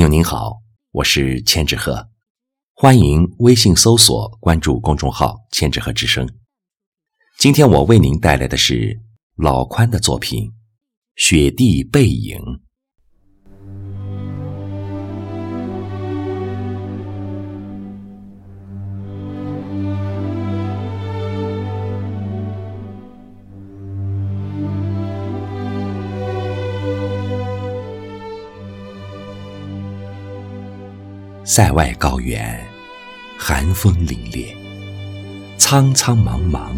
朋友您好，我是千纸鹤，欢迎微信搜索关注公众号“千纸鹤之声”。今天我为您带来的是老宽的作品《雪地背影》。塞外高原，寒风凛冽，苍苍茫茫，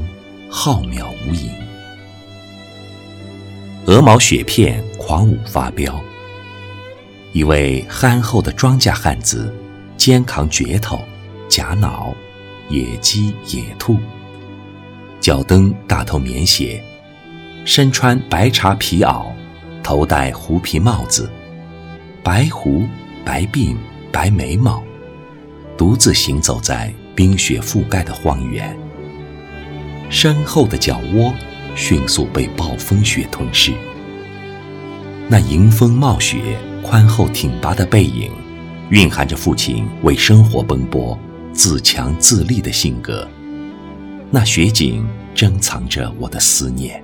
浩渺无垠。鹅毛雪片狂舞发飙，一位憨厚的庄稼汉子，肩扛镢头、夹脑、野鸡、野兔，脚蹬大头棉鞋，身穿白茶皮袄，头戴狐皮帽子，白胡白鬓。白眉毛，独自行走在冰雪覆盖的荒原。身后的脚窝迅速被暴风雪吞噬。那迎风冒雪、宽厚挺拔的背影，蕴含着父亲为生活奔波、自强自立的性格。那雪景珍藏着我的思念，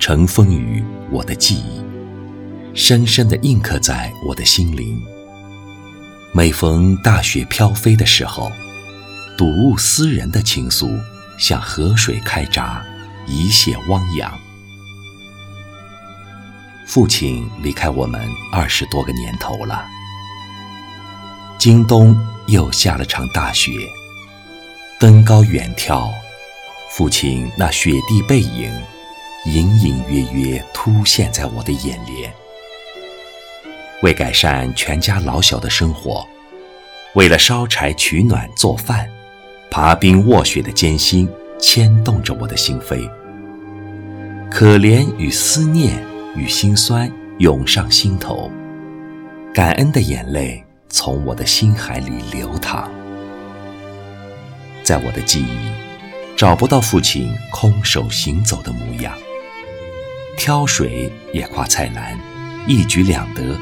尘封于我的记忆，深深地印刻在我的心灵。每逢大雪飘飞的时候，睹物思人的情愫像河水开闸，一泻汪洋。父亲离开我们二十多个年头了，今冬又下了场大雪，登高远眺，父亲那雪地背影，隐隐约约突现在我的眼帘。为改善全家老小的生活，为了烧柴取暖做饭，爬冰卧雪的艰辛牵动着我的心扉。可怜与思念与心酸涌上心头，感恩的眼泪从我的心海里流淌。在我的记忆，找不到父亲空手行走的模样。挑水也挎菜篮，一举两得。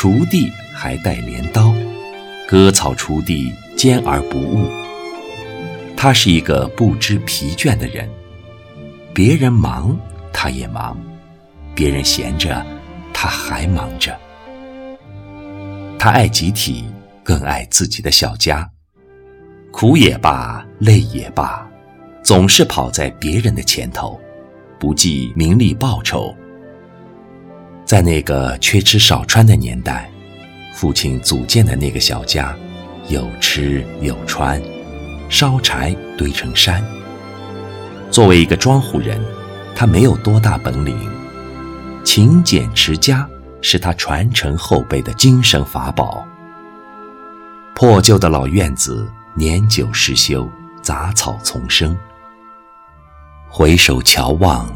锄地还带镰刀，割草锄地坚而不误。他是一个不知疲倦的人，别人忙他也忙，别人闲着他还忙着。他爱集体，更爱自己的小家，苦也罢，累也罢，总是跑在别人的前头，不计名利报酬。在那个缺吃少穿的年代，父亲组建的那个小家，有吃有穿，烧柴堆成山。作为一个庄户人，他没有多大本领，勤俭持家是他传承后辈的精神法宝。破旧的老院子，年久失修，杂草丛生。回首瞧望，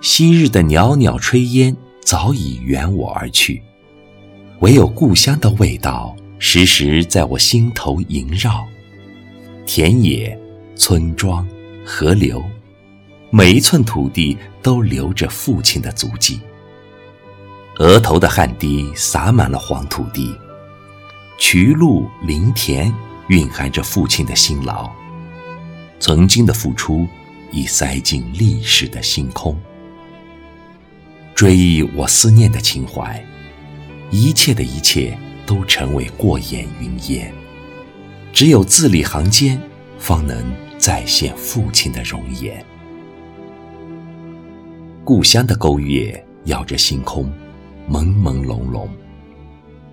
昔日的袅袅炊烟。早已远我而去，唯有故乡的味道时时在我心头萦绕。田野、村庄、河流，每一寸土地都留着父亲的足迹。额头的汗滴洒满了黄土地，渠路、林田蕴含着父亲的辛劳。曾经的付出已塞进历史的星空。追忆我思念的情怀，一切的一切都成为过眼云烟，只有字里行间，方能再现父亲的容颜。故乡的勾月咬着星空，朦朦胧胧，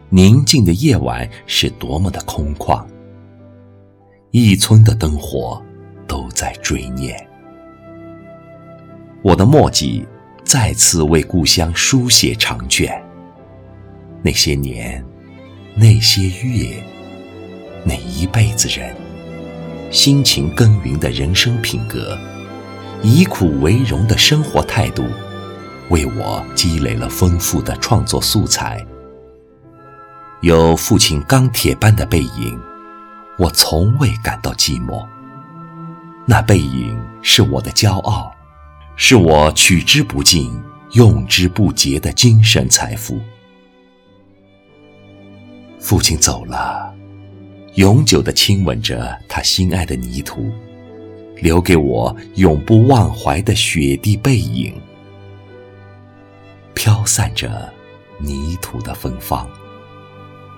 宁静的夜晚是多么的空旷，一村的灯火都在追念，我的墨迹。再次为故乡书写长卷。那些年，那些月，那一辈子人，辛勤耕耘的人生品格，以苦为荣的生活态度，为我积累了丰富的创作素材。有父亲钢铁般的背影，我从未感到寂寞。那背影是我的骄傲。是我取之不尽、用之不竭的精神财富。父亲走了，永久的亲吻着他心爱的泥土，留给我永不忘怀的雪地背影，飘散着泥土的芬芳，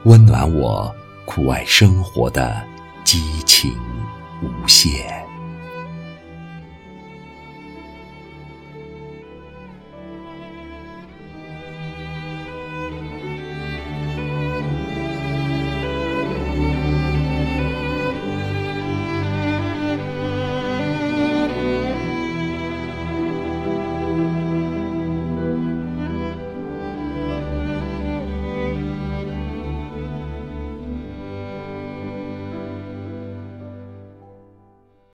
温暖我酷爱生活的激情无限。